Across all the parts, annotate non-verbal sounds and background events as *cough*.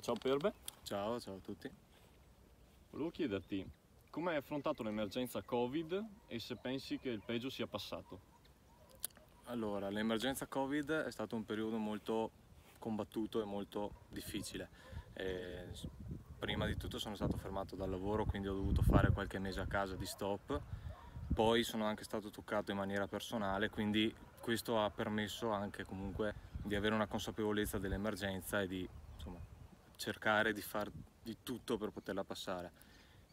Ciao Perbe, Ciao, ciao a tutti. volevo chiederti come hai affrontato l'emergenza Covid e se pensi che il peggio sia passato. Allora, l'emergenza Covid è stato un periodo molto combattuto e molto difficile. E prima di tutto sono stato fermato dal lavoro, quindi ho dovuto fare qualche mese a casa di stop. Poi sono anche stato toccato in maniera personale, quindi questo ha permesso anche comunque di avere una consapevolezza dell'emergenza e di cercare di fare di tutto per poterla passare.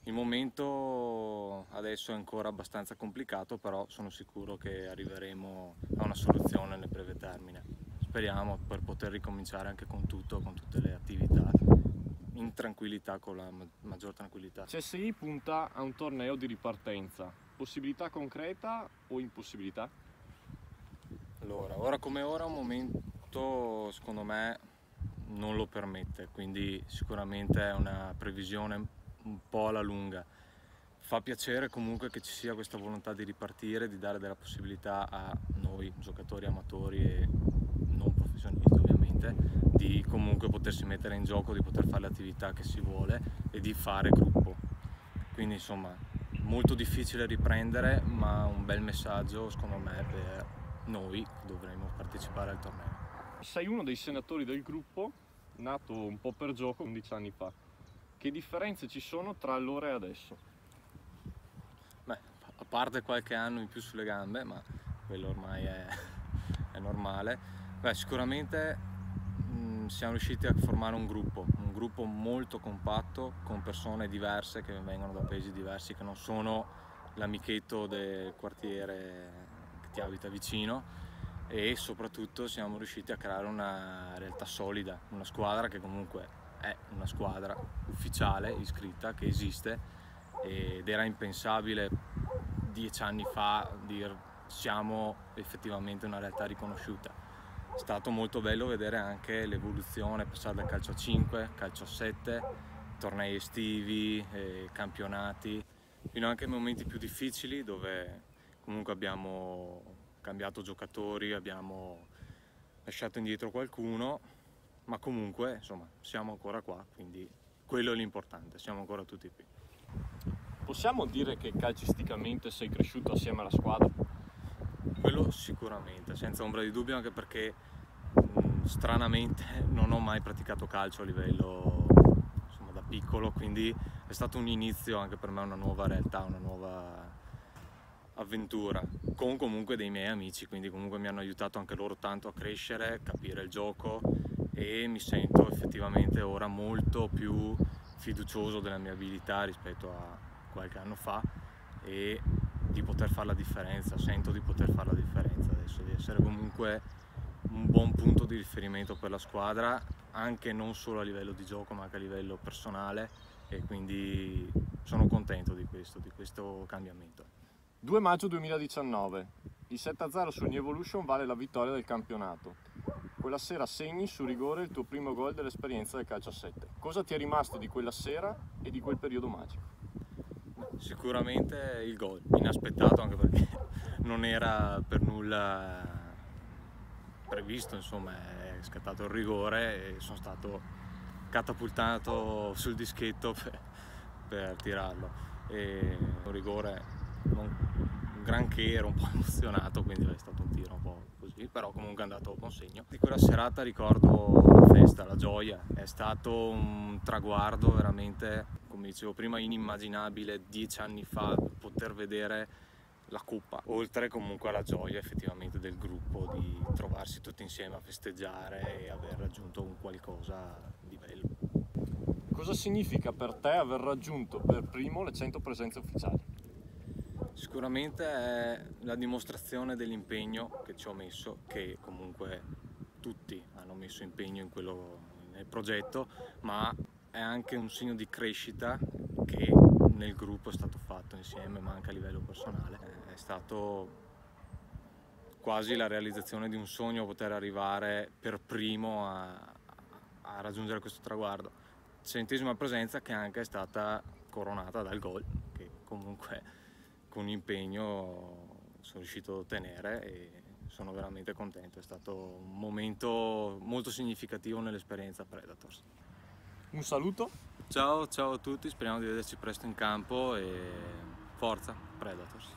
Il momento adesso è ancora abbastanza complicato, però sono sicuro che arriveremo a una soluzione nel breve termine. Speriamo per poter ricominciare anche con tutto, con tutte le attività, in tranquillità, con la ma- maggior tranquillità. CSI punta a un torneo di ripartenza, possibilità concreta o impossibilità? Allora, ora come ora un momento secondo me non lo permette, quindi sicuramente è una previsione un po' alla lunga. Fa piacere comunque che ci sia questa volontà di ripartire, di dare della possibilità a noi giocatori amatori e non professionisti ovviamente, di comunque potersi mettere in gioco, di poter fare l'attività che si vuole e di fare gruppo. Quindi insomma molto difficile riprendere, ma un bel messaggio secondo me per noi che dovremo partecipare al torneo. Sei uno dei senatori del gruppo, nato un po' per gioco 11 anni fa. Che differenze ci sono tra allora e adesso? Beh, a parte qualche anno in più sulle gambe, ma quello ormai è, *laughs* è normale, beh, sicuramente mh, siamo riusciti a formare un gruppo, un gruppo molto compatto con persone diverse che vengono da paesi diversi, che non sono l'amichetto del quartiere che ti abita vicino e soprattutto siamo riusciti a creare una realtà solida, una squadra che comunque è una squadra ufficiale, iscritta, che esiste ed era impensabile dieci anni fa dire siamo effettivamente una realtà riconosciuta. È stato molto bello vedere anche l'evoluzione, passare dal calcio a 5, calcio a 7, tornei estivi, eh, campionati, fino anche ai momenti più difficili dove comunque abbiamo cambiato giocatori, abbiamo lasciato indietro qualcuno, ma comunque insomma siamo ancora qua, quindi quello è l'importante, siamo ancora tutti qui. Possiamo dire che calcisticamente sei cresciuto assieme alla squadra? Quello sicuramente, senza ombra di dubbio, anche perché stranamente *laughs* non ho mai praticato calcio a livello insomma, da piccolo, quindi è stato un inizio anche per me una nuova realtà, una nuova avventura, con comunque dei miei amici, quindi comunque mi hanno aiutato anche loro tanto a crescere, capire il gioco e mi sento effettivamente ora molto più fiducioso delle mie abilità rispetto a qualche anno fa e di poter fare la differenza, sento di poter fare la differenza adesso, di essere comunque un buon punto di riferimento per la squadra, anche non solo a livello di gioco ma anche a livello personale e quindi sono contento di questo, di questo cambiamento. 2 maggio 2019. Il 7-0 su New Evolution vale la vittoria del campionato. Quella sera segni su rigore il tuo primo gol dell'esperienza del calcio a 7. Cosa ti è rimasto di quella sera e di quel periodo magico? Sicuramente il gol, inaspettato anche perché *laughs* non era per nulla previsto, insomma è scattato il rigore e sono stato catapultato sul dischetto *laughs* per, per tirarlo. E un rigore non granché, ero un po' *laughs* emozionato, quindi è stato un tiro un po' così, però comunque è andato con segno. Di quella serata ricordo la festa, la gioia, è stato un traguardo veramente, come dicevo prima, inimmaginabile dieci anni fa poter vedere la coppa, oltre comunque alla gioia effettivamente del gruppo di trovarsi tutti insieme a festeggiare e aver raggiunto un qualcosa di bello. Cosa significa per te aver raggiunto per primo le 100 presenze ufficiali? Sicuramente è la dimostrazione dell'impegno che ci ho messo, che comunque tutti hanno messo impegno in quello, nel progetto, ma è anche un segno di crescita che nel gruppo è stato fatto insieme, ma anche a livello personale. È stato quasi la realizzazione di un sogno poter arrivare per primo a, a raggiungere questo traguardo. Centesima presenza che anche è stata coronata dal gol, che comunque con impegno sono riuscito ad ottenere e sono veramente contento, è stato un momento molto significativo nell'esperienza Predators. Un saluto. Ciao, ciao a tutti, speriamo di vederci presto in campo e forza Predators.